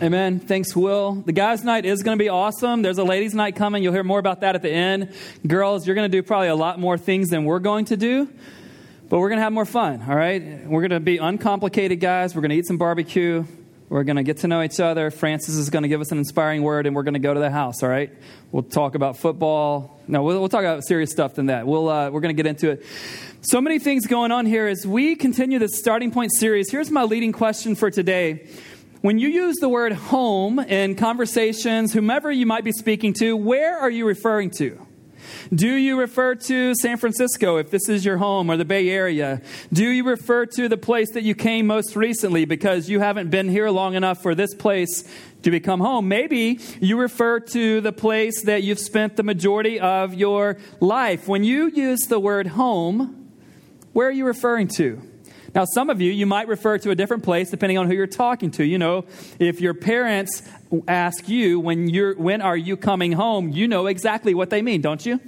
Amen. Thanks, Will. The guys' night is going to be awesome. There's a ladies' night coming. You'll hear more about that at the end. Girls, you're going to do probably a lot more things than we're going to do, but we're going to have more fun, all right? We're going to be uncomplicated guys. We're going to eat some barbecue. We're going to get to know each other. Francis is going to give us an inspiring word, and we're going to go to the house, all right? We'll talk about football. No, we'll, we'll talk about serious stuff than that. We'll, uh, we're going to get into it. So many things going on here as we continue this starting point series. Here's my leading question for today. When you use the word home in conversations, whomever you might be speaking to, where are you referring to? Do you refer to San Francisco if this is your home or the Bay Area? Do you refer to the place that you came most recently because you haven't been here long enough for this place to become home? Maybe you refer to the place that you've spent the majority of your life. When you use the word home, where are you referring to? Now, some of you, you might refer to a different place depending on who you're talking to. You know, if your parents ask you, when, you're, when are you coming home, you know exactly what they mean, don't you?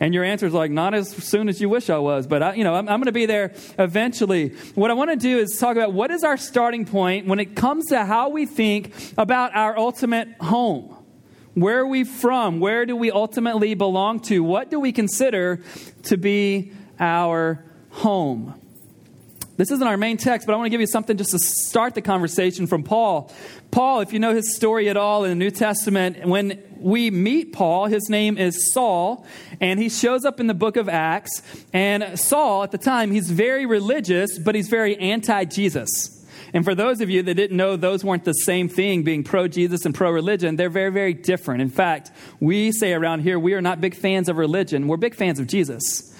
And your answer is like, not as soon as you wish I was, but I, you know, I'm, I'm going to be there eventually. What I want to do is talk about what is our starting point when it comes to how we think about our ultimate home. Where are we from? Where do we ultimately belong to? What do we consider to be our home? This isn't our main text, but I want to give you something just to start the conversation from Paul. Paul, if you know his story at all in the New Testament, when we meet Paul, his name is Saul, and he shows up in the book of Acts. And Saul, at the time, he's very religious, but he's very anti Jesus. And for those of you that didn't know, those weren't the same thing, being pro Jesus and pro religion. They're very, very different. In fact, we say around here, we are not big fans of religion, we're big fans of Jesus.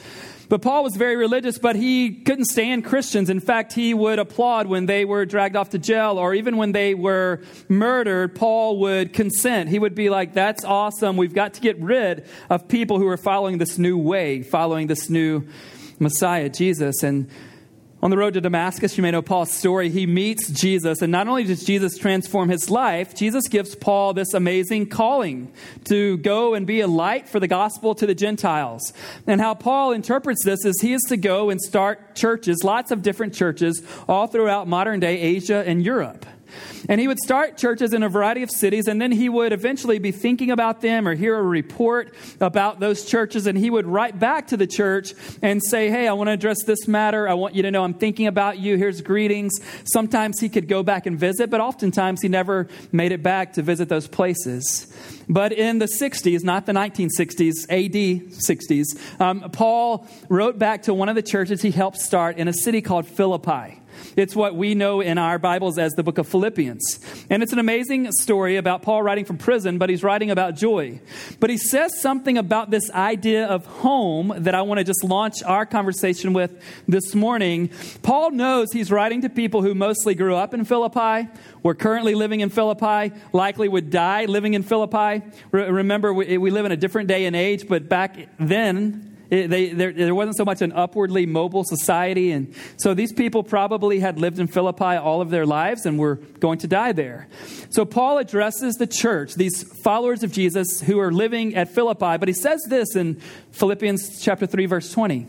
But Paul was very religious, but he couldn't stand Christians. In fact, he would applaud when they were dragged off to jail or even when they were murdered. Paul would consent. He would be like, That's awesome. We've got to get rid of people who are following this new way, following this new Messiah, Jesus. And on the road to Damascus, you may know Paul's story. He meets Jesus, and not only does Jesus transform his life, Jesus gives Paul this amazing calling to go and be a light for the gospel to the Gentiles. And how Paul interprets this is he is to go and start churches, lots of different churches, all throughout modern day Asia and Europe. And he would start churches in a variety of cities, and then he would eventually be thinking about them or hear a report about those churches, and he would write back to the church and say, Hey, I want to address this matter. I want you to know I'm thinking about you. Here's greetings. Sometimes he could go back and visit, but oftentimes he never made it back to visit those places. But in the 60s, not the 1960s, AD 60s, um, Paul wrote back to one of the churches he helped start in a city called Philippi. It's what we know in our Bibles as the book of Philippians. And it's an amazing story about Paul writing from prison, but he's writing about joy. But he says something about this idea of home that I want to just launch our conversation with this morning. Paul knows he's writing to people who mostly grew up in Philippi, were currently living in Philippi, likely would die living in Philippi. remember, we, live in a different day and age, but back then, it, they, there, there wasn't so much an upwardly mobile society. And so these people probably had lived in Philippi all of their lives and were going to die there. So Paul addresses the church, these followers of Jesus who are living at Philippi. But he says this in Philippians chapter 3, verse 20.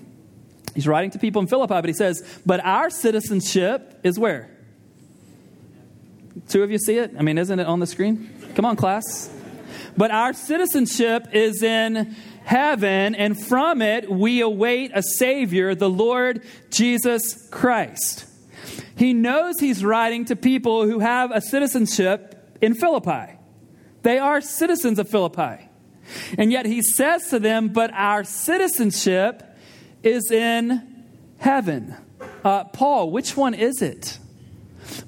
He's writing to people in Philippi, but he says, But our citizenship is where? Two of you see it? I mean, isn't it on the screen? Come on, class. But our citizenship is in heaven, and from it we await a Savior, the Lord Jesus Christ. He knows he's writing to people who have a citizenship in Philippi. They are citizens of Philippi. And yet he says to them, But our citizenship is in heaven. Uh, Paul, which one is it?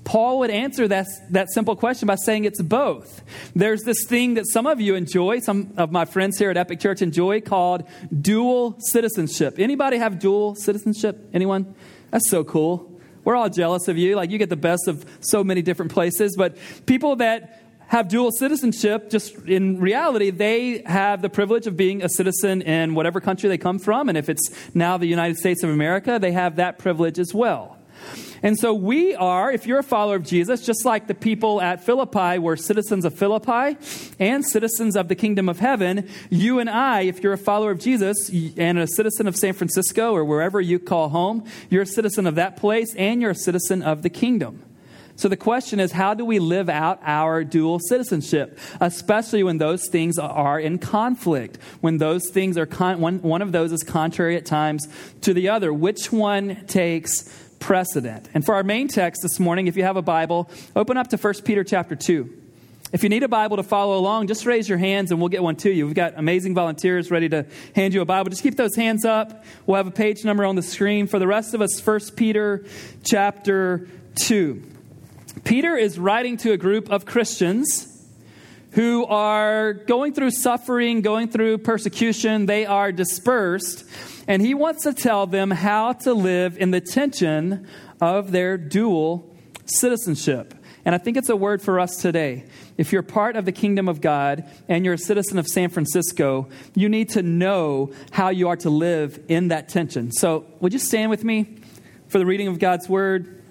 Paul would answer that, that simple question by saying it's both. There's this thing that some of you enjoy, some of my friends here at Epic Church enjoy called dual citizenship. Anybody have dual citizenship? Anyone? That's so cool. We're all jealous of you. Like you get the best of so many different places, but people that have dual citizenship, just in reality, they have the privilege of being a citizen in whatever country they come from. And if it's now the United States of America, they have that privilege as well. And so we are, if you're a follower of Jesus, just like the people at Philippi were citizens of Philippi and citizens of the kingdom of heaven, you and I, if you're a follower of Jesus and a citizen of San Francisco or wherever you call home, you're a citizen of that place and you're a citizen of the kingdom. So the question is, how do we live out our dual citizenship, especially when those things are in conflict, when those things are con- one, one of those is contrary at times to the other? Which one takes precedent? And for our main text this morning, if you have a Bible, open up to 1 Peter chapter 2. If you need a Bible to follow along, just raise your hands and we'll get one to you. We've got amazing volunteers ready to hand you a Bible. Just keep those hands up. We'll have a page number on the screen. For the rest of us, 1 Peter chapter 2. Peter is writing to a group of Christians who are going through suffering, going through persecution. They are dispersed. And he wants to tell them how to live in the tension of their dual citizenship. And I think it's a word for us today. If you're part of the kingdom of God and you're a citizen of San Francisco, you need to know how you are to live in that tension. So, would you stand with me for the reading of God's word?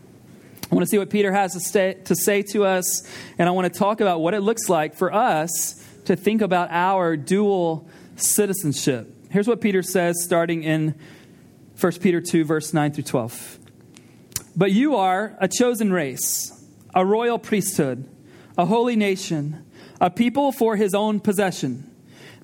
I want to see what Peter has to, to say to us, and I want to talk about what it looks like for us to think about our dual citizenship. Here's what Peter says starting in 1 Peter 2, verse 9 through 12. But you are a chosen race, a royal priesthood, a holy nation, a people for his own possession,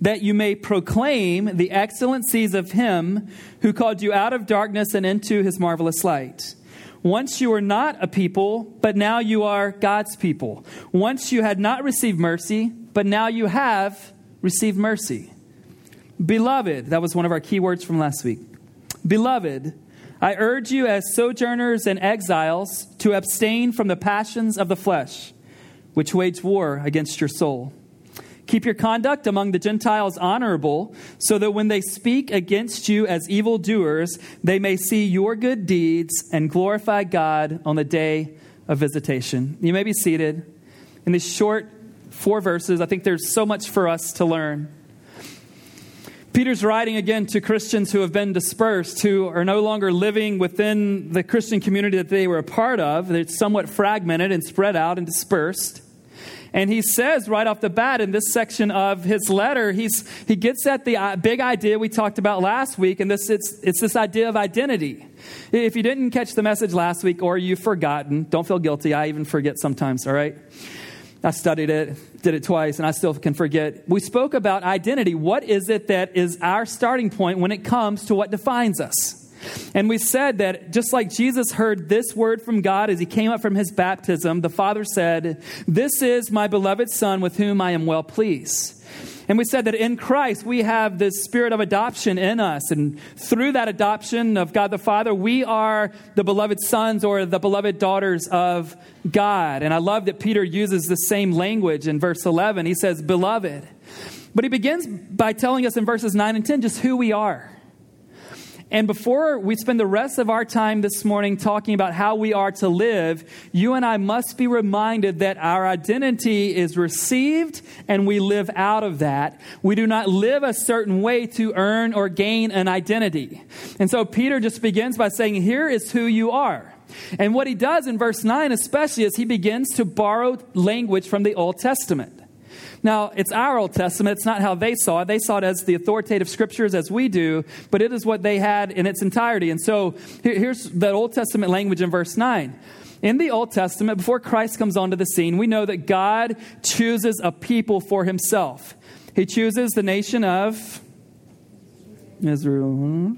that you may proclaim the excellencies of him who called you out of darkness and into his marvelous light. Once you were not a people, but now you are God's people. Once you had not received mercy, but now you have received mercy. Beloved, that was one of our key words from last week. Beloved, I urge you as sojourners and exiles to abstain from the passions of the flesh, which wage war against your soul. Keep your conduct among the Gentiles honorable, so that when they speak against you as evildoers, they may see your good deeds and glorify God on the day of visitation. You may be seated. In these short four verses, I think there's so much for us to learn. Peter's writing again to Christians who have been dispersed, who are no longer living within the Christian community that they were a part of. It's somewhat fragmented and spread out and dispersed. And he says right off the bat in this section of his letter, he's, he gets at the uh, big idea we talked about last week, and this, it's, it's this idea of identity. If you didn't catch the message last week or you've forgotten, don't feel guilty. I even forget sometimes, all right? I studied it, did it twice, and I still can forget. We spoke about identity. What is it that is our starting point when it comes to what defines us? And we said that just like Jesus heard this word from God as he came up from his baptism, the Father said, This is my beloved Son with whom I am well pleased. And we said that in Christ we have this spirit of adoption in us. And through that adoption of God the Father, we are the beloved sons or the beloved daughters of God. And I love that Peter uses the same language in verse 11. He says, Beloved. But he begins by telling us in verses 9 and 10 just who we are. And before we spend the rest of our time this morning talking about how we are to live, you and I must be reminded that our identity is received and we live out of that. We do not live a certain way to earn or gain an identity. And so Peter just begins by saying, Here is who you are. And what he does in verse 9, especially, is he begins to borrow language from the Old Testament. Now, it's our Old Testament. It's not how they saw it. They saw it as the authoritative scriptures as we do, but it is what they had in its entirety. And so here's that Old Testament language in verse 9. In the Old Testament, before Christ comes onto the scene, we know that God chooses a people for himself. He chooses the nation of Israel.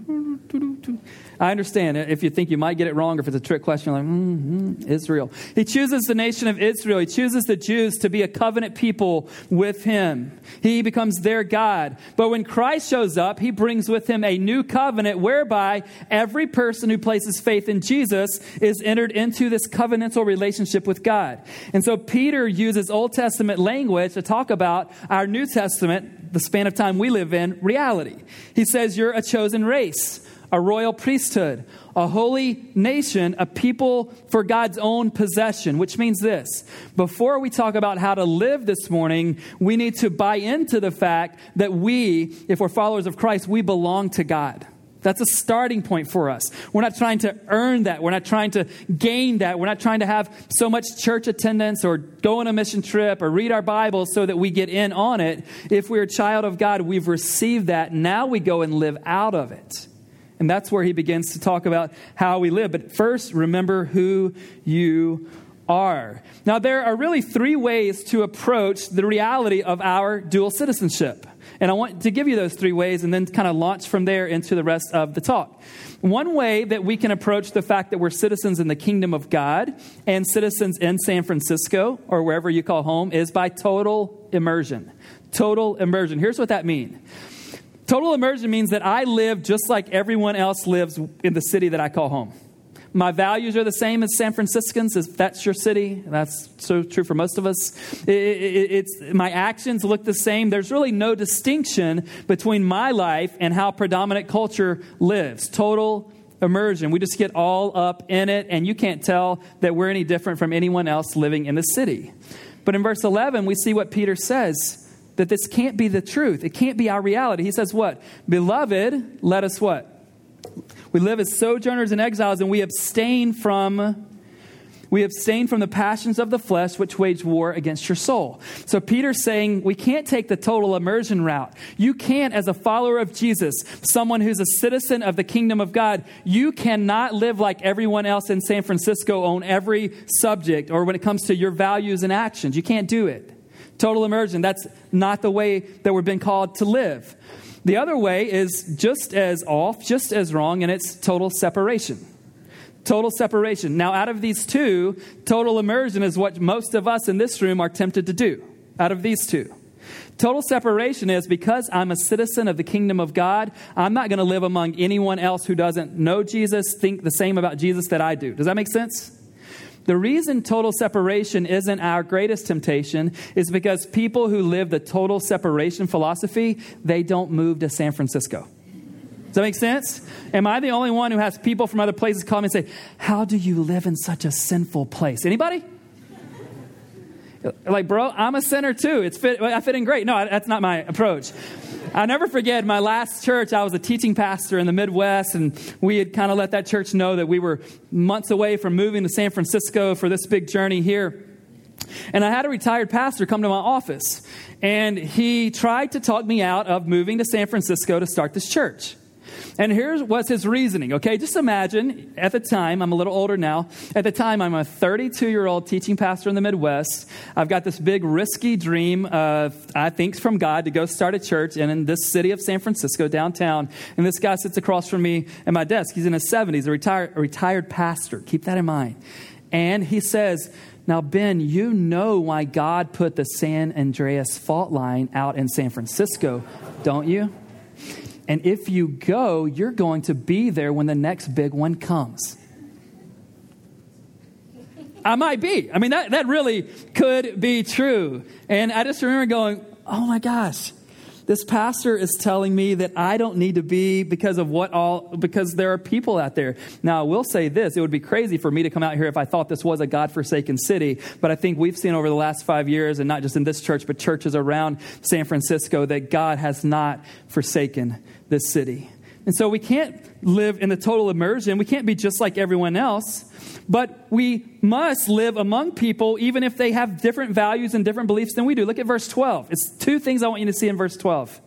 I understand if you think you might get it wrong or if it's a trick question, like, mm-hmm, Israel. He chooses the nation of Israel. He chooses the Jews to be a covenant people with him. He becomes their God. But when Christ shows up, he brings with him a new covenant whereby every person who places faith in Jesus is entered into this covenantal relationship with God. And so Peter uses Old Testament language to talk about our New Testament, the span of time we live in, reality. He says, You're a chosen race a royal priesthood, a holy nation, a people for God's own possession, which means this. Before we talk about how to live this morning, we need to buy into the fact that we, if we're followers of Christ, we belong to God. That's a starting point for us. We're not trying to earn that. We're not trying to gain that. We're not trying to have so much church attendance or go on a mission trip or read our Bible so that we get in on it. If we're a child of God, we've received that. Now we go and live out of it. And that's where he begins to talk about how we live. But first, remember who you are. Now, there are really three ways to approach the reality of our dual citizenship. And I want to give you those three ways and then kind of launch from there into the rest of the talk. One way that we can approach the fact that we're citizens in the kingdom of God and citizens in San Francisco or wherever you call home is by total immersion. Total immersion. Here's what that means. Total immersion means that I live just like everyone else lives in the city that I call home. My values are the same as San Franciscans. If that's your city, that's so true for most of us. It, it, it's, my actions look the same. There's really no distinction between my life and how predominant culture lives. Total immersion. We just get all up in it, and you can't tell that we're any different from anyone else living in the city. But in verse 11, we see what Peter says that this can't be the truth. It can't be our reality. He says, What? Beloved, let us what? We live as sojourners and exiles, and we abstain from we abstain from the passions of the flesh which wage war against your soul. So Peter's saying we can't take the total immersion route. You can't, as a follower of Jesus, someone who's a citizen of the kingdom of God, you cannot live like everyone else in San Francisco on every subject or when it comes to your values and actions. You can't do it. Total immersion, that's not the way that we're been called to live. The other way is just as off, just as wrong, and it's total separation. Total separation. Now, out of these two, total immersion is what most of us in this room are tempted to do. Out of these two. Total separation is because I'm a citizen of the kingdom of God, I'm not going to live among anyone else who doesn't know Jesus, think the same about Jesus that I do. Does that make sense? The reason total separation isn't our greatest temptation is because people who live the total separation philosophy, they don't move to San Francisco. Does that make sense? Am I the only one who has people from other places call me and say, How do you live in such a sinful place? Anybody? Like, bro, I'm a sinner too. It's fit, I fit in great. No, that's not my approach. I never forget my last church. I was a teaching pastor in the Midwest, and we had kind of let that church know that we were months away from moving to San Francisco for this big journey here. And I had a retired pastor come to my office, and he tried to talk me out of moving to San Francisco to start this church. And here's what's his reasoning, okay? Just imagine at the time, I'm a little older now. At the time, I'm a 32 year old teaching pastor in the Midwest. I've got this big, risky dream, of, I think, from God to go start a church in, in this city of San Francisco, downtown. And this guy sits across from me at my desk. He's in his 70s, a retired, a retired pastor. Keep that in mind. And he says, now, Ben, you know why God put the San Andreas fault line out in San Francisco, don't you? And if you go, you're going to be there when the next big one comes. I might be. I mean, that, that really could be true. And I just remember going, oh my gosh, this pastor is telling me that I don't need to be because of what all, because there are people out there. Now, I will say this it would be crazy for me to come out here if I thought this was a God forsaken city. But I think we've seen over the last five years, and not just in this church, but churches around San Francisco, that God has not forsaken this city. And so we can't live in the total immersion. We can't be just like everyone else. But we must live among people even if they have different values and different beliefs than we do. Look at verse 12. It's two things I want you to see in verse 12.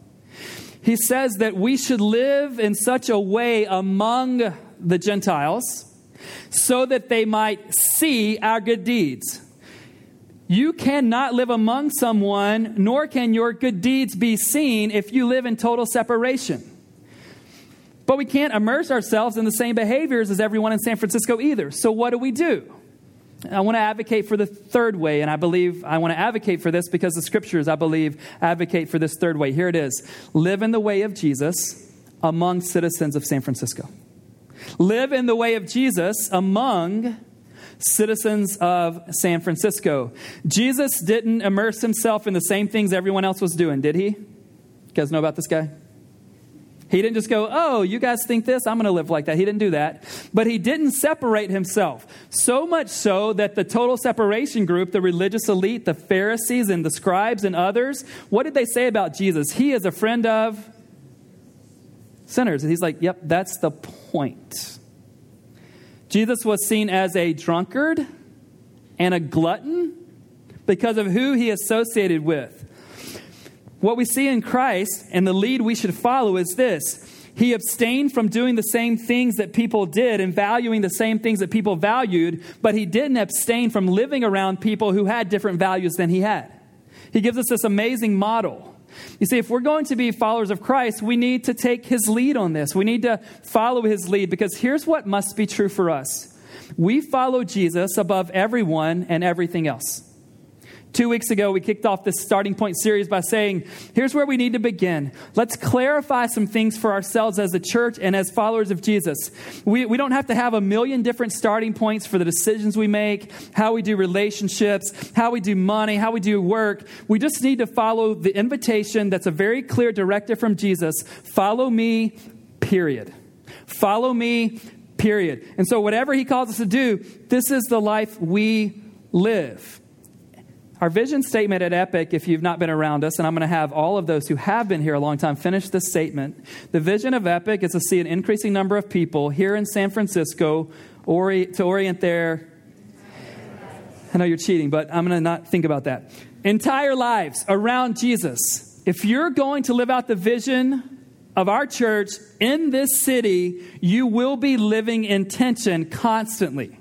He says that we should live in such a way among the Gentiles so that they might see our good deeds. You cannot live among someone, nor can your good deeds be seen if you live in total separation. But we can't immerse ourselves in the same behaviors as everyone in San Francisco either. So, what do we do? I want to advocate for the third way, and I believe I want to advocate for this because the scriptures, I believe, advocate for this third way. Here it is live in the way of Jesus among citizens of San Francisco. Live in the way of Jesus among citizens of San Francisco. Jesus didn't immerse himself in the same things everyone else was doing, did he? You guys know about this guy? He didn't just go, oh, you guys think this? I'm going to live like that. He didn't do that. But he didn't separate himself. So much so that the total separation group, the religious elite, the Pharisees and the scribes and others, what did they say about Jesus? He is a friend of sinners. And he's like, yep, that's the point. Jesus was seen as a drunkard and a glutton because of who he associated with. What we see in Christ and the lead we should follow is this He abstained from doing the same things that people did and valuing the same things that people valued, but he didn't abstain from living around people who had different values than he had. He gives us this amazing model. You see, if we're going to be followers of Christ, we need to take his lead on this. We need to follow his lead because here's what must be true for us we follow Jesus above everyone and everything else. Two weeks ago, we kicked off this starting point series by saying, here's where we need to begin. Let's clarify some things for ourselves as a church and as followers of Jesus. We, we don't have to have a million different starting points for the decisions we make, how we do relationships, how we do money, how we do work. We just need to follow the invitation that's a very clear directive from Jesus follow me, period. Follow me, period. And so, whatever he calls us to do, this is the life we live. Our vision statement at Epic, if you've not been around us, and I'm going to have all of those who have been here a long time finish this statement. The vision of Epic is to see an increasing number of people here in San Francisco to orient their. I know you're cheating, but I'm going to not think about that. Entire lives around Jesus. If you're going to live out the vision of our church in this city, you will be living in tension constantly.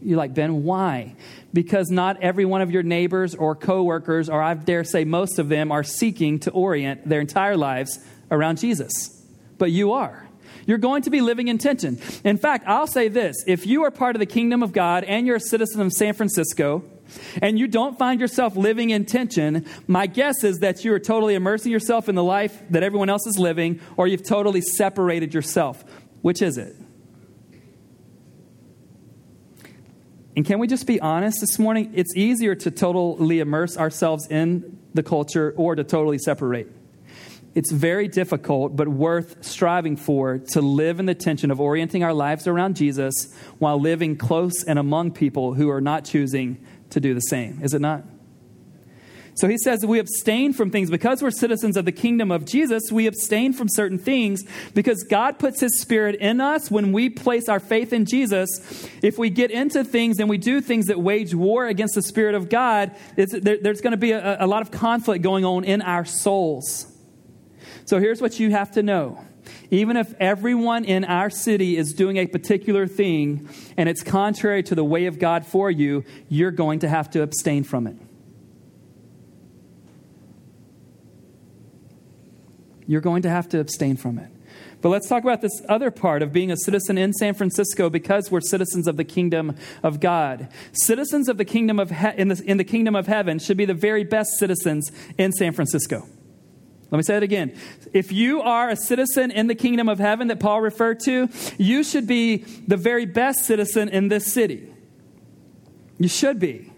You're like, Ben, why? Because not every one of your neighbors or coworkers, or I dare say most of them, are seeking to orient their entire lives around Jesus. But you are. You're going to be living in tension. In fact, I'll say this if you are part of the kingdom of God and you're a citizen of San Francisco, and you don't find yourself living in tension, my guess is that you are totally immersing yourself in the life that everyone else is living, or you've totally separated yourself. Which is it? And can we just be honest this morning? It's easier to totally immerse ourselves in the culture or to totally separate. It's very difficult, but worth striving for to live in the tension of orienting our lives around Jesus while living close and among people who are not choosing to do the same. Is it not? So he says we abstain from things because we're citizens of the kingdom of Jesus. We abstain from certain things because God puts his spirit in us when we place our faith in Jesus. If we get into things and we do things that wage war against the spirit of God, there, there's going to be a, a lot of conflict going on in our souls. So here's what you have to know. Even if everyone in our city is doing a particular thing and it's contrary to the way of God for you, you're going to have to abstain from it. You're going to have to abstain from it. But let's talk about this other part of being a citizen in San Francisco because we're citizens of the kingdom of God. Citizens of the kingdom of he- in, the, in the kingdom of heaven should be the very best citizens in San Francisco. Let me say it again. If you are a citizen in the kingdom of heaven that Paul referred to, you should be the very best citizen in this city. You should be.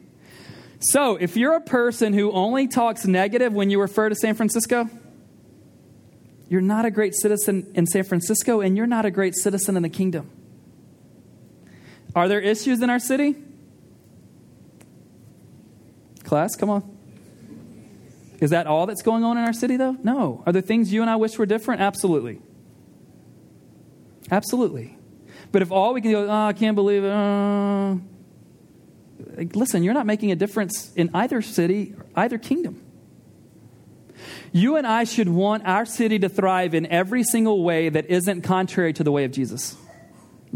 So, if you're a person who only talks negative when you refer to San Francisco, you're not a great citizen in San Francisco, and you're not a great citizen in the kingdom. Are there issues in our city? Class, come on. Is that all that's going on in our city, though? No. Are there things you and I wish were different? Absolutely. Absolutely. But if all we can go, oh, I can't believe it. Uh, listen, you're not making a difference in either city, either kingdom. You and I should want our city to thrive in every single way that isn't contrary to the way of Jesus.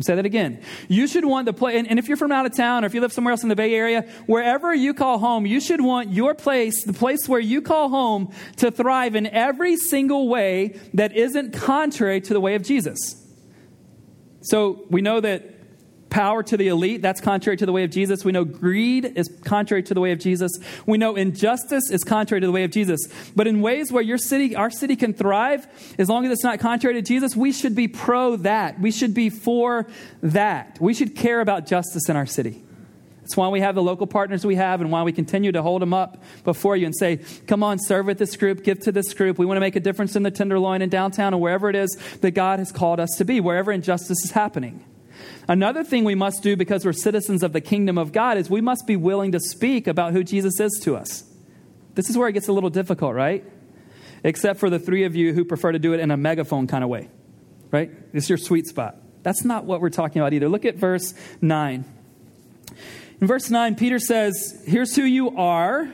say that again. You should want the place, and, and, if you're from out of town or if you live somewhere else in the Bay Area, wherever you call home, you should want your place, the place where you call home, to thrive in every single way that isn't contrary to the way of Jesus. So we know that power to the elite, that's contrary to the way of Jesus. We know greed is contrary to the way of Jesus. We know injustice is contrary to the way of Jesus. But in ways where your city, our city can thrive, as long as it's not contrary to Jesus, we should be pro that. We should be for that. We should care about justice in our city. That's why we have the local partners we have and why we continue to hold them up before you and say, come on, serve with this group, give to this group. We want to make a difference in the Tenderloin in downtown or wherever it is that God has called us to be, wherever injustice is happening. Another thing we must do because we're citizens of the kingdom of God is we must be willing to speak about who Jesus is to us. This is where it gets a little difficult, right? Except for the three of you who prefer to do it in a megaphone kind of way, right? It's your sweet spot. That's not what we're talking about either. Look at verse 9. In verse 9, Peter says, Here's who you are.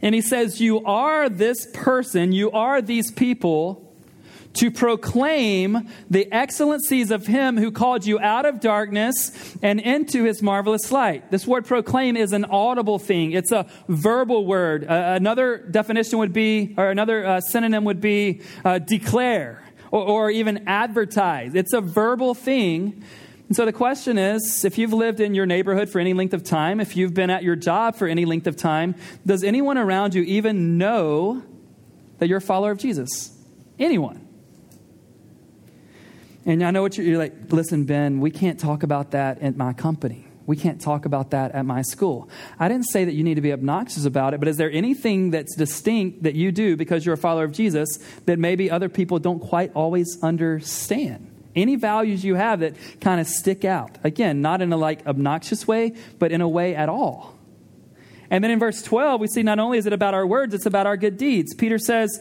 And he says, You are this person, you are these people to proclaim the excellencies of him who called you out of darkness and into his marvelous light. This word proclaim is an audible thing, it's a verbal word. Uh, another definition would be, or another uh, synonym would be uh, declare or, or even advertise. It's a verbal thing. And so the question is if you've lived in your neighborhood for any length of time, if you've been at your job for any length of time, does anyone around you even know that you're a follower of Jesus? Anyone? And I know what you're, you're, like, listen, Ben, we can't talk about that at my company. We can't talk about that at my school. I didn't say that you need to be obnoxious about it, but is there anything that's distinct that you do because you're a follower of Jesus that maybe other people don't quite always understand? Any values you have that kind of stick out? Again, not in a like obnoxious way, but in a way at all. And then in verse 12, we see not only is it about our words, it's about our good deeds. Peter says,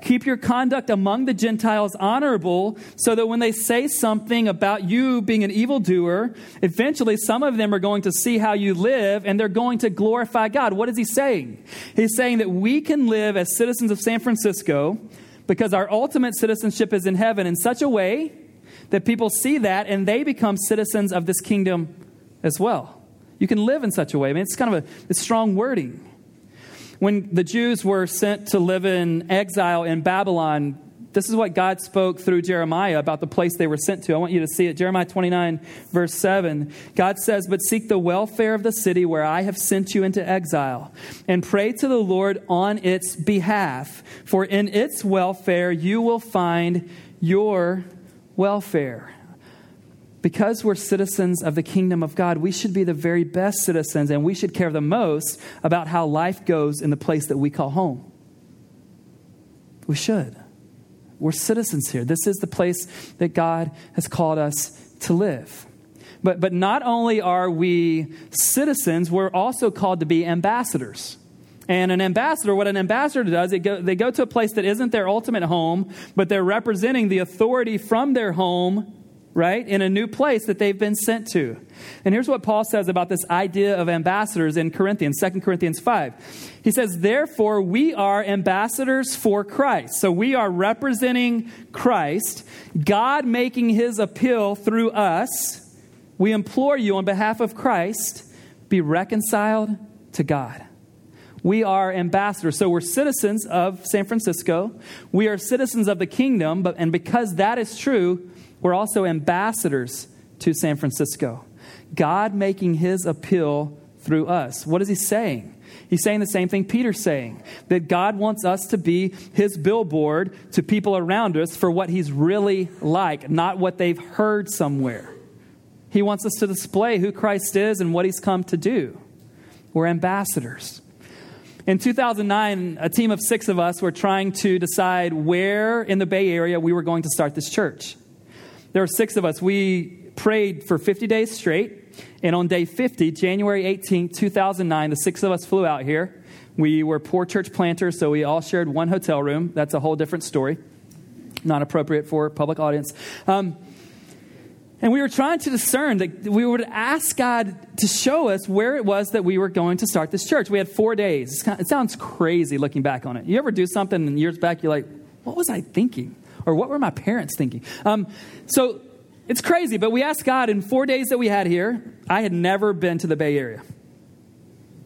Keep your conduct among the Gentiles honorable, so that when they say something about you being an evildoer, eventually some of them are going to see how you live and they're going to glorify God. What is he saying? He's saying that we can live as citizens of San Francisco because our ultimate citizenship is in heaven in such a way that people see that and they become citizens of this kingdom as well. You can live in such a way. I mean, it's kind of a strong wording. When the Jews were sent to live in exile in Babylon, this is what God spoke through Jeremiah about the place they were sent to. I want you to see it. Jeremiah 29, verse 7. God says, But seek the welfare of the city where I have sent you into exile, and pray to the Lord on its behalf, for in its welfare you will find your welfare because we're citizens of the kingdom of God, we should be the very best citizens and we should care the most about how life goes in the place that we call home. We should. We're citizens here. This is the place that God has called us to live. But, but not only are we citizens, we're also called to be ambassadors. And an ambassador, what an ambassador does, go, they go to a place that isn't their ultimate home, but they're representing the authority from their home right? In a new place that they've been sent to. And here's what Paul says about this idea of ambassadors in Corinthians, 2 Corinthians 5. He says, Therefore, we are ambassadors for Christ. So we are representing Christ, God making his appeal through us. We implore you on behalf of Christ, be reconciled to God. We are ambassadors. So we're citizens of San Francisco. We are citizens of the kingdom, but and because that is true, we're also ambassadors to San Francisco. God making his appeal through us. What is he saying? He's saying the same thing Peter's saying that God wants us to be his billboard to people around us for what he's really like, not what they've heard somewhere. He wants us to display who Christ is and what he's come to do. We're ambassadors. In 2009, a team of six of us were trying to decide where in the Bay Area we were going to start this church. There were six of us. We prayed for 50 days straight. And on day 50, January 18, 2009, the six of us flew out here. We were poor church planters, so we all shared one hotel room. That's a whole different story. Not appropriate for public audience. Um, and we were trying to discern that we would ask God to show us where it was that we were going to start this church. We had four days. It sounds crazy looking back on it. You ever do something and years back, you're like, what was I thinking? Or what were my parents thinking? Um, so it's crazy, but we asked God in four days that we had here. I had never been to the Bay Area,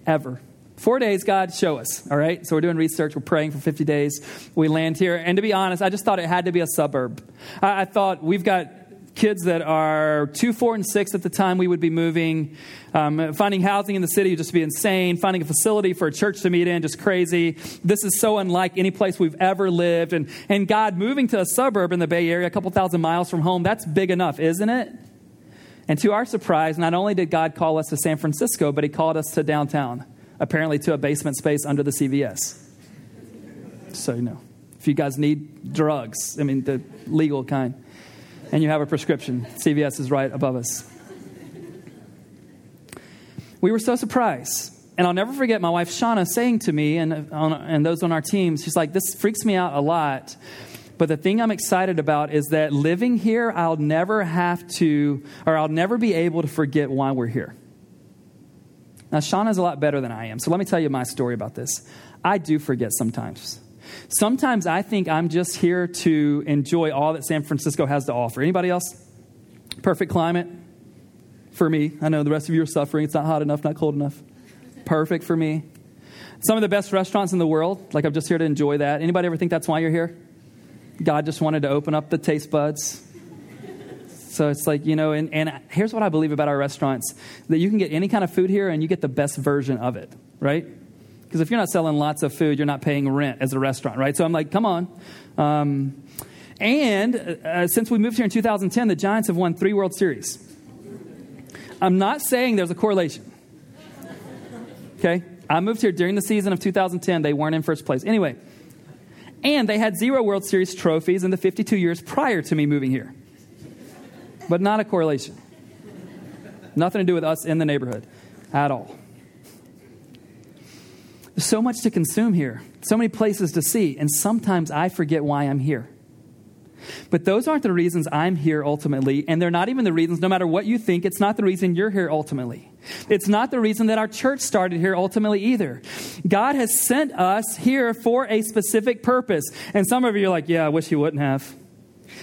ever. Four days, God, show us. All right? So we're doing research. We're praying for 50 days. We land here. And to be honest, I just thought it had to be a suburb. I, I thought we've got kids that are two, four, and six at the time we would be moving. Um, finding housing in the city would just be insane. Finding a facility for a church to meet in, just crazy. This is so unlike any place we've ever lived. And, and God, moving to a suburb in the Bay Area, a couple thousand miles from home, that's big enough, isn't it? And to our surprise, not only did God call us to San Francisco, but He called us to downtown, apparently to a basement space under the CVS. So, you know, if you guys need drugs, I mean, the legal kind and you have a prescription. CVS is right above us. We were so surprised. And I'll never forget my wife Shauna saying to me and, and those on our team, she's like, This freaks me out a lot. But the thing I'm excited about is that living here, I'll never have to, or I'll never be able to forget why we're here. Now, Shauna's a lot better than I am. So let me tell you my story about this. I do forget sometimes. Sometimes I think I'm just here to enjoy all that San Francisco has to offer. Anybody else? Perfect climate for me. I know the rest of you are suffering. It's not hot enough, not cold enough. Perfect for me. Some of the best restaurants in the world. Like I'm just here to enjoy that. Anybody ever think that's why you're here? God just wanted to open up the taste buds. So it's like, you know, and, and here's what I believe about our restaurants that you can get any kind of food here and you get the best version of it, right? Because if you're not selling lots of food, you're not paying rent as a restaurant, right? So I'm like, come on. Um, and uh, since we moved here in 2010, the Giants have won three World Series. I'm not saying there's a correlation. Okay? I moved here during the season of 2010. They weren't in first place. Anyway, and they had zero World Series trophies in the 52 years prior to me moving here. But not a correlation. Nothing to do with us in the neighborhood at all. There's so much to consume here, so many places to see, and sometimes I forget why I'm here. But those aren't the reasons I'm here ultimately, and they're not even the reasons, no matter what you think, it's not the reason you're here ultimately. It's not the reason that our church started here ultimately either. God has sent us here for a specific purpose. And some of you are like, yeah, I wish He wouldn't have.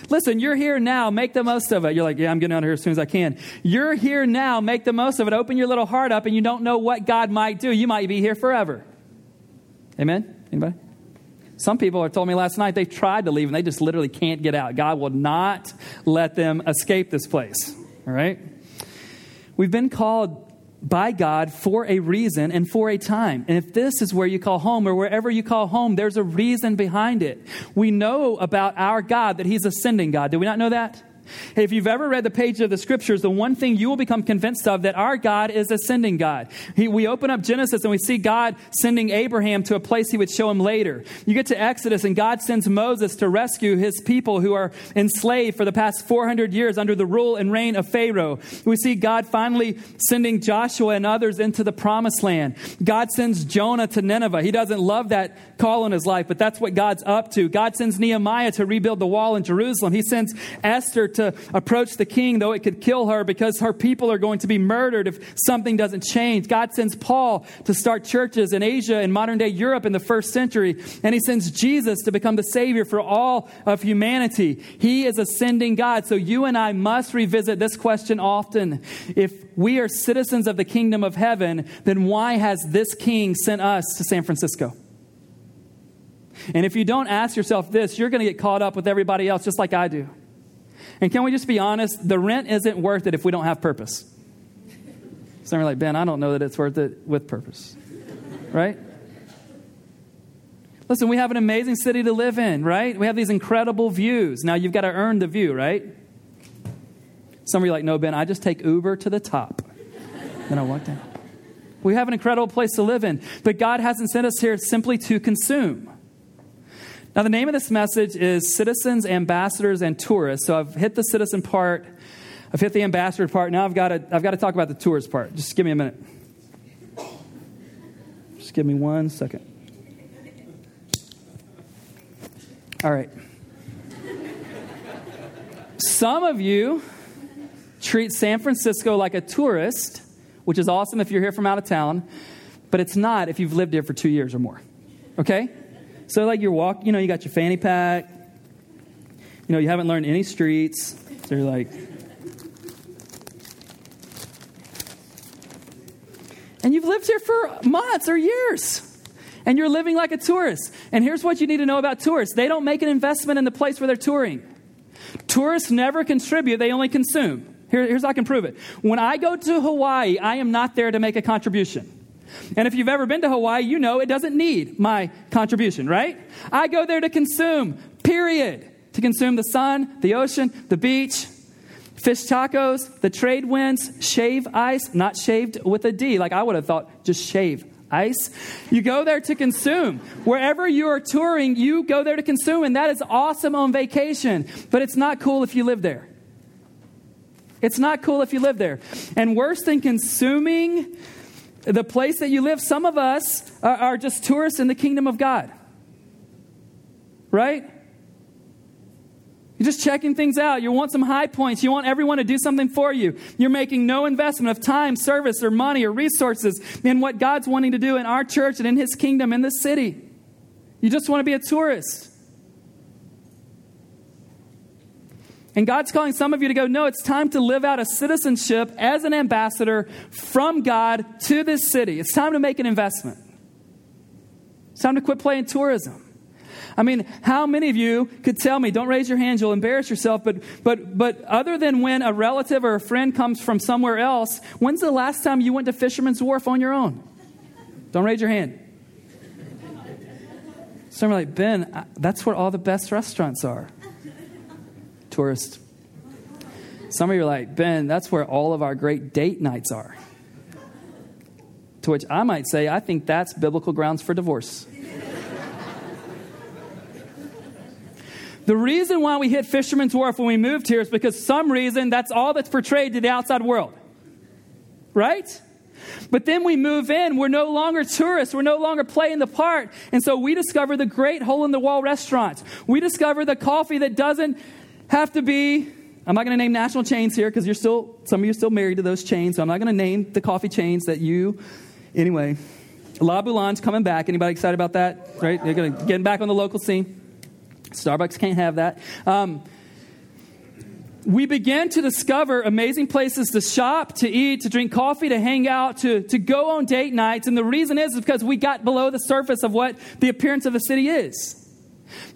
Listen, you're here now. Make the most of it. You're like, yeah, I'm getting out of here as soon as I can. You're here now. Make the most of it. Open your little heart up, and you don't know what God might do. You might be here forever. Amen? Anybody? Some people have told me last night they tried to leave and they just literally can't get out. God will not let them escape this place. All right? We've been called by God for a reason and for a time. And if this is where you call home or wherever you call home, there's a reason behind it. We know about our God that He's ascending God. Do we not know that? If you've ever read the pages of the scriptures, the one thing you will become convinced of that our God is a sending God. He, we open up Genesis and we see God sending Abraham to a place he would show him later. You get to Exodus and God sends Moses to rescue his people who are enslaved for the past 400 years under the rule and reign of Pharaoh. We see God finally sending Joshua and others into the promised land. God sends Jonah to Nineveh. He doesn't love that call in his life, but that's what God's up to. God sends Nehemiah to rebuild the wall in Jerusalem. He sends Esther to to approach the king, though it could kill her because her people are going to be murdered if something doesn't change. God sends Paul to start churches in Asia and modern day Europe in the first century, and he sends Jesus to become the Savior for all of humanity. He is ascending God. So you and I must revisit this question often. If we are citizens of the kingdom of heaven, then why has this king sent us to San Francisco? And if you don't ask yourself this, you're going to get caught up with everybody else just like I do. And can we just be honest? The rent isn't worth it if we don't have purpose. Some are like, Ben, I don't know that it's worth it with purpose. Right? Listen, we have an amazing city to live in, right? We have these incredible views. Now you've got to earn the view, right? Some of you are like, no, Ben, I just take Uber to the top. Then I walk down. We have an incredible place to live in, but God hasn't sent us here simply to consume. Now, the name of this message is Citizens, Ambassadors, and Tourists. So I've hit the citizen part, I've hit the ambassador part. Now I've got to, I've got to talk about the tourist part. Just give me a minute. Just give me one second. All right. Some of you treat San Francisco like a tourist, which is awesome if you're here from out of town, but it's not if you've lived here for two years or more. Okay? So, like, you're walking, you know, you got your fanny pack, you know, you haven't learned any streets. So you're like, and you've lived here for months or years. And you're living like a tourist. And here's what you need to know about tourists they don't make an investment in the place where they're touring. Tourists never contribute, they only consume. Here, here's how I can prove it. When I go to Hawaii, I am not there to make a contribution. And if you've ever been to Hawaii, you know it doesn't need my contribution, right? I go there to consume, period. To consume the sun, the ocean, the beach, fish tacos, the trade winds, shave ice, not shaved with a D, like I would have thought, just shave ice. You go there to consume. Wherever you are touring, you go there to consume, and that is awesome on vacation, but it's not cool if you live there. It's not cool if you live there. And worse than consuming the place that you live, some of us are, are just tourists in the kingdom of God. Right? You're just checking things out. You want some high points. You want everyone to do something for you. You're making no investment of time, service, or money or resources in what God's wanting to do in our church and in His kingdom in this city. You just want to be a tourist. And God's calling some of you to go, no, it's time to live out a citizenship as an ambassador from God to this city. It's time to make an investment. It's time to quit playing tourism. I mean, how many of you could tell me, don't raise your hands, you'll embarrass yourself, but, but, but other than when a relative or a friend comes from somewhere else, when's the last time you went to Fisherman's Wharf on your own? Don't raise your hand. Some are like, Ben, that's where all the best restaurants are. Tourist. Some of you are like, Ben, that's where all of our great date nights are. To which I might say, I think that's biblical grounds for divorce. The reason why we hit Fisherman's Wharf when we moved here is because some reason that's all that's portrayed to the outside world. Right? But then we move in, we're no longer tourists, we're no longer playing the part. And so we discover the great hole in the wall restaurants. We discover the coffee that doesn't have to be I'm not going to name national chains here because you're still some of you are still married to those chains. So I'm not going to name the coffee chains that you anyway. La Boulange's coming back. Anybody excited about that? Right? They're going to get back on the local scene. Starbucks can't have that. Um, we begin to discover amazing places to shop, to eat, to drink coffee, to hang out, to, to go on date nights. And the reason is, is because we got below the surface of what the appearance of the city is.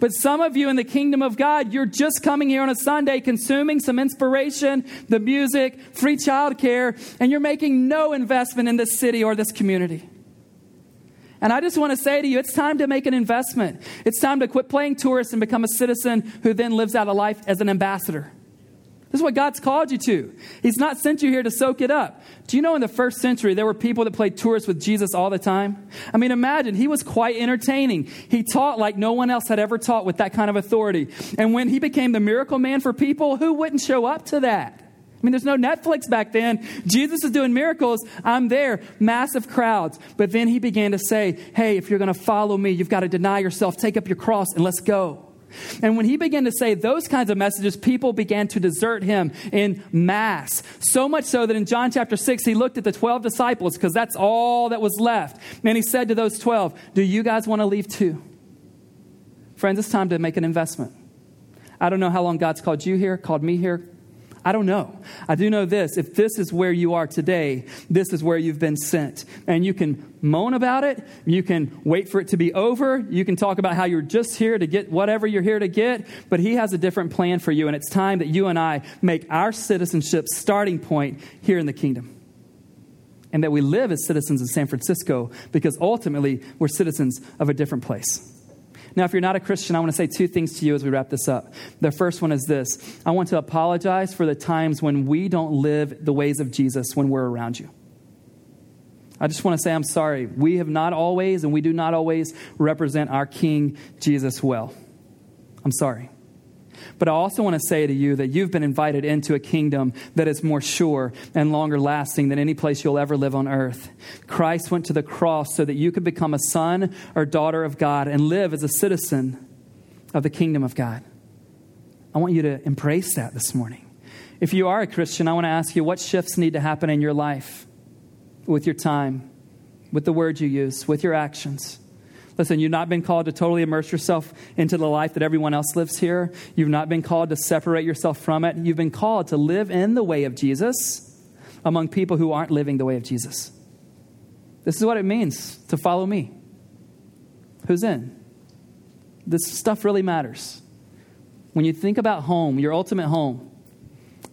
But some of you in the kingdom of God, you're just coming here on a Sunday, consuming some inspiration, the music, free childcare, and you're making no investment in this city or this community. And I just want to say to you, it's time to make an investment. It's time to quit playing tourist and become a citizen who then lives out a life as an ambassador. This is what God's called you to. He's not sent you here to soak it up. Do you know in the first century there were people that played tourists with Jesus all the time? I mean, imagine he was quite entertaining. He taught like no one else had ever taught with that kind of authority. And when he became the miracle man for people, who wouldn't show up to that? I mean, there's no Netflix back then. Jesus is doing miracles. I'm there, massive crowds. But then he began to say, Hey, if you're going to follow me, you've got to deny yourself, take up your cross, and let's go. And when he began to say those kinds of messages, people began to desert him in mass. So much so that in John chapter 6, he looked at the 12 disciples because that's all that was left. And he said to those 12, Do you guys want to leave too? Friends, it's time to make an investment. I don't know how long God's called you here, called me here, I don't know. I do know this. If this is where you are today, this is where you've been sent. And you can moan about it. You can wait for it to be over. You can talk about how you're just here to get whatever you're here to get. But He has a different plan for you. And it's time that you and I make our citizenship starting point here in the kingdom. And that we live as citizens of San Francisco because ultimately we're citizens of a different place. Now, if you're not a Christian, I want to say two things to you as we wrap this up. The first one is this I want to apologize for the times when we don't live the ways of Jesus when we're around you. I just want to say I'm sorry. We have not always, and we do not always represent our King Jesus well. I'm sorry. But I also want to say to you that you've been invited into a kingdom that is more sure and longer lasting than any place you'll ever live on earth. Christ went to the cross so that you could become a son or daughter of God and live as a citizen of the kingdom of God. I want you to embrace that this morning. If you are a Christian, I want to ask you what shifts need to happen in your life with your time, with the words you use, with your actions. Listen, you've not been called to totally immerse yourself into the life that everyone else lives here. You've not been called to separate yourself from it. You've been called to live in the way of Jesus among people who aren't living the way of Jesus. This is what it means to follow me. Who's in? This stuff really matters. When you think about home, your ultimate home,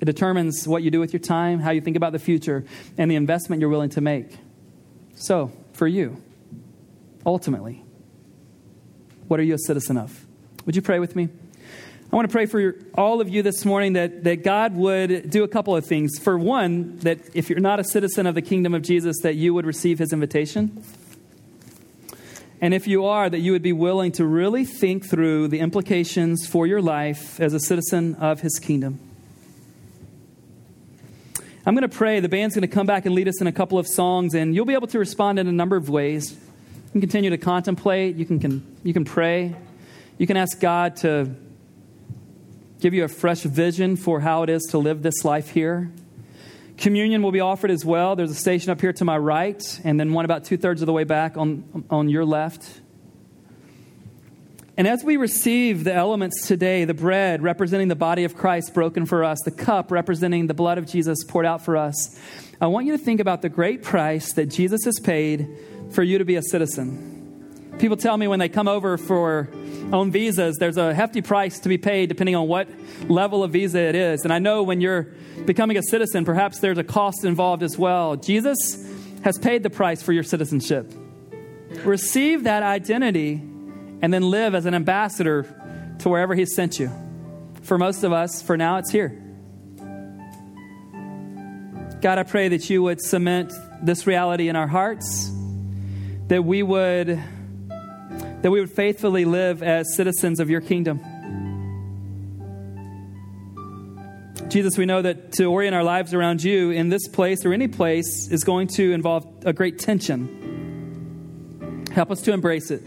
it determines what you do with your time, how you think about the future, and the investment you're willing to make. So, for you, ultimately, what are you a citizen of? Would you pray with me? I want to pray for all of you this morning that, that God would do a couple of things. For one, that if you're not a citizen of the kingdom of Jesus, that you would receive his invitation. And if you are, that you would be willing to really think through the implications for your life as a citizen of his kingdom. I'm going to pray. The band's going to come back and lead us in a couple of songs, and you'll be able to respond in a number of ways can continue to contemplate. You can, can, you can pray. You can ask God to give you a fresh vision for how it is to live this life here. Communion will be offered as well. There's a station up here to my right, and then one about two thirds of the way back on, on your left. And as we receive the elements today, the bread representing the body of Christ broken for us, the cup representing the blood of Jesus poured out for us, I want you to think about the great price that Jesus has paid for you to be a citizen. People tell me when they come over for on visas, there's a hefty price to be paid depending on what level of visa it is. And I know when you're becoming a citizen, perhaps there's a cost involved as well. Jesus has paid the price for your citizenship. Receive that identity and then live as an ambassador to wherever He's sent you. For most of us, for now, it's here. God, I pray that you would cement this reality in our hearts, that we would that we would faithfully live as citizens of your kingdom. Jesus, we know that to orient our lives around you in this place or any place is going to involve a great tension. Help us to embrace it.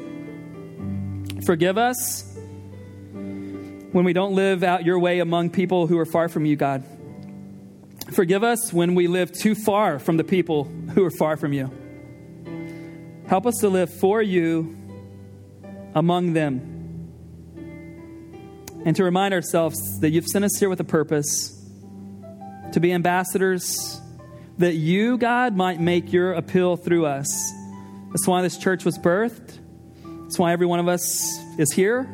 Forgive us when we don't live out your way among people who are far from you, God. Forgive us when we live too far from the people who are far from you. Help us to live for you among them. And to remind ourselves that you've sent us here with a purpose to be ambassadors, that you, God, might make your appeal through us. That's why this church was birthed. That's why every one of us is here.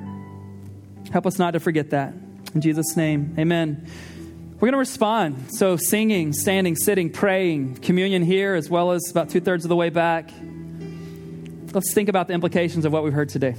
Help us not to forget that. In Jesus' name, amen. We're going to respond. So, singing, standing, sitting, praying, communion here, as well as about two thirds of the way back. Let's think about the implications of what we've heard today.